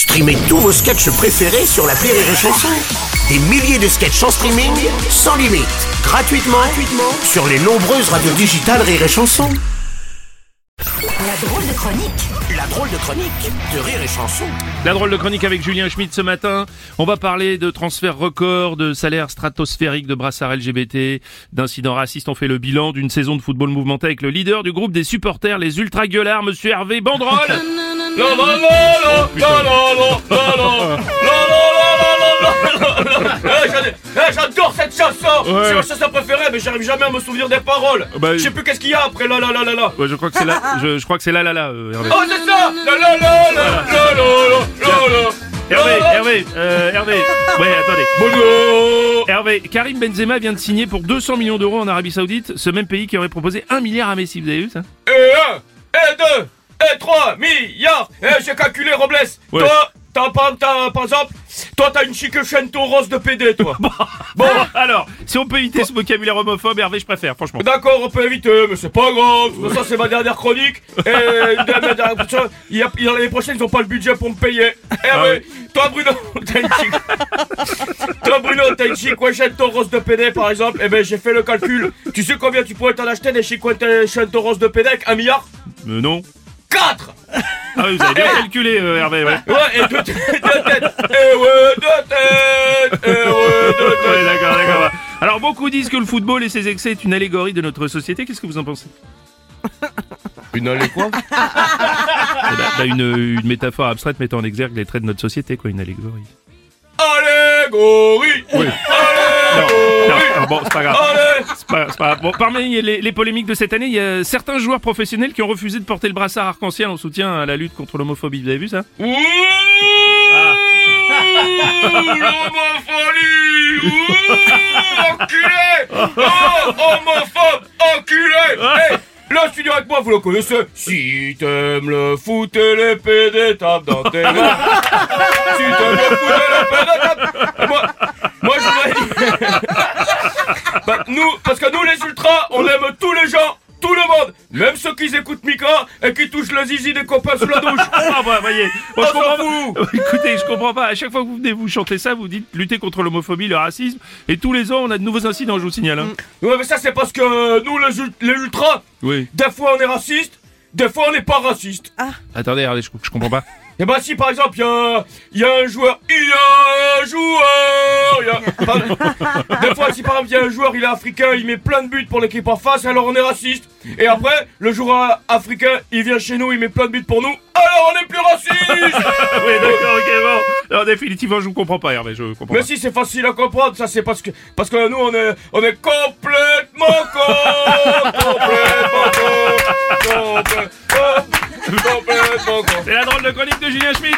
Streamez tous vos sketchs préférés sur la Rire et Chanson. Des milliers de sketchs en streaming, sans limite, gratuitement, gratuitement sur les nombreuses radios digitales Rire et Chanson. La drôle de chronique La drôle de chronique de Rire et Chanson. La drôle de chronique avec Julien Schmidt ce matin. On va parler de transferts records, de salaires stratosphériques, de brassards LGBT, d'incidents racistes. On fait le bilan d'une saison de football mouvementé avec le leader du groupe des supporters, les ultra gueulards, monsieur Hervé Bandrol. J'adore cette chanson Ouais. C'est ma chanson préférée, mais j'arrive jamais à me souvenir des paroles Bah, Je sais plus qu'est-ce qu'il y a après, la la la la la Ouais, je crois que c'est là, je, je crois que c'est là, là, là, euh, Hervé. Oh, c'est ça La la la la la la la la Hervé, Hervé, euh, Hervé. Ouais, attendez. Bono Hervé, Karim Benzema vient de signer pour 200 millions d'euros en Arabie Saoudite, ce même pays qui aurait proposé 1 milliard à Messi, vous avez vu ça Et un, et deux, et trois milliards Eh j'ai calculé Robles Ouais. Toi, t'as pas, t'as, par exemple, toi t'as une chic chaîne rose de PD toi Bon, alors, si on peut éviter ce vocabulaire homophobe, Hervé, je préfère, franchement. D'accord, on peut éviter, mais c'est pas grave. Façon, c'est ma dernière chronique. Et ça, l'année prochaine, ils ont pas le budget pour me payer. Eh Ah toi, Bruno, t'as une chic. toi, Bruno, t'as une rose de PD, par exemple. Eh ben, j'ai fait le calcul. Tu sais combien tu pourrais t'en acheter des chic Washington rose de PD avec un milliard? Euh, non. 4 Ah oui, vous avez bien calculé, euh, Hervé, ouais. Ouais, et de, tête, de tête. Eh ouais, de tête. Eh ouais, de Ouais, d'accord, d'accord. Alors, beaucoup disent que le football et ses excès est une allégorie de notre société. Qu'est-ce que vous en pensez? Une allée quoi Eh ben, bah, une, une métaphore abstraite mettant en exergue les traits de notre société, quoi, une allégorie. Allégorie Oui. Non, non, non, bon, c'est pas grave. C'est pas- c'est pas grave. Bon, parmi les, les polémiques de cette année, il y a certains joueurs professionnels qui ont refusé de porter le brassard arc-en-ciel en soutien à la lutte contre l'homophobie. Vous avez vu ça? Ouh. L'homophonie. Ouh. Enculé. Oh Homophobe. Enculé. Hey, Le studio avec moi, vous le connaissez. Si t'aimes le foot et les PD, tape dans tes mains. Si t'aimes le foot et les PD, tape... Moi, moi. Bah, nous, parce que nous les ultras, on aime tous les gens tout le monde, même ceux qui écoutent Mika et qui touchent le zizi des copains sous la douche. Ah bah voyez, moi, je comprends pas. Écoutez, je comprends pas. À chaque fois que vous venez vous chanter ça, vous dites lutter contre l'homophobie, le racisme, et tous les ans on a de nouveaux incidents, je vous signale. Hein. Ouais, mais ça, c'est parce que nous, les, les ultras, Oui. des fois on est raciste, des fois on n'est pas raciste. Attendez, regardez, je, je comprends pas. Et bah, si par exemple, il y a, il y a un joueur, il y a un joueur, il y a. Enfin, des fois, si par exemple, il y a un joueur, il est africain, il met plein de buts pour l'équipe en face, alors on est raciste. Et après, le joueur africain, il vient chez nous, il met plein de buts pour nous, alors on est plus raciste! oui, d'accord, ok, bon. Non, définitivement, je vous comprends pas, Hervé, je comprends Mais pas. si c'est facile à comprendre, ça c'est parce que parce que nous on est on est complètement con, complètement con, complètement, complètement con. C'est la drôle de chronique de Julien Schmitt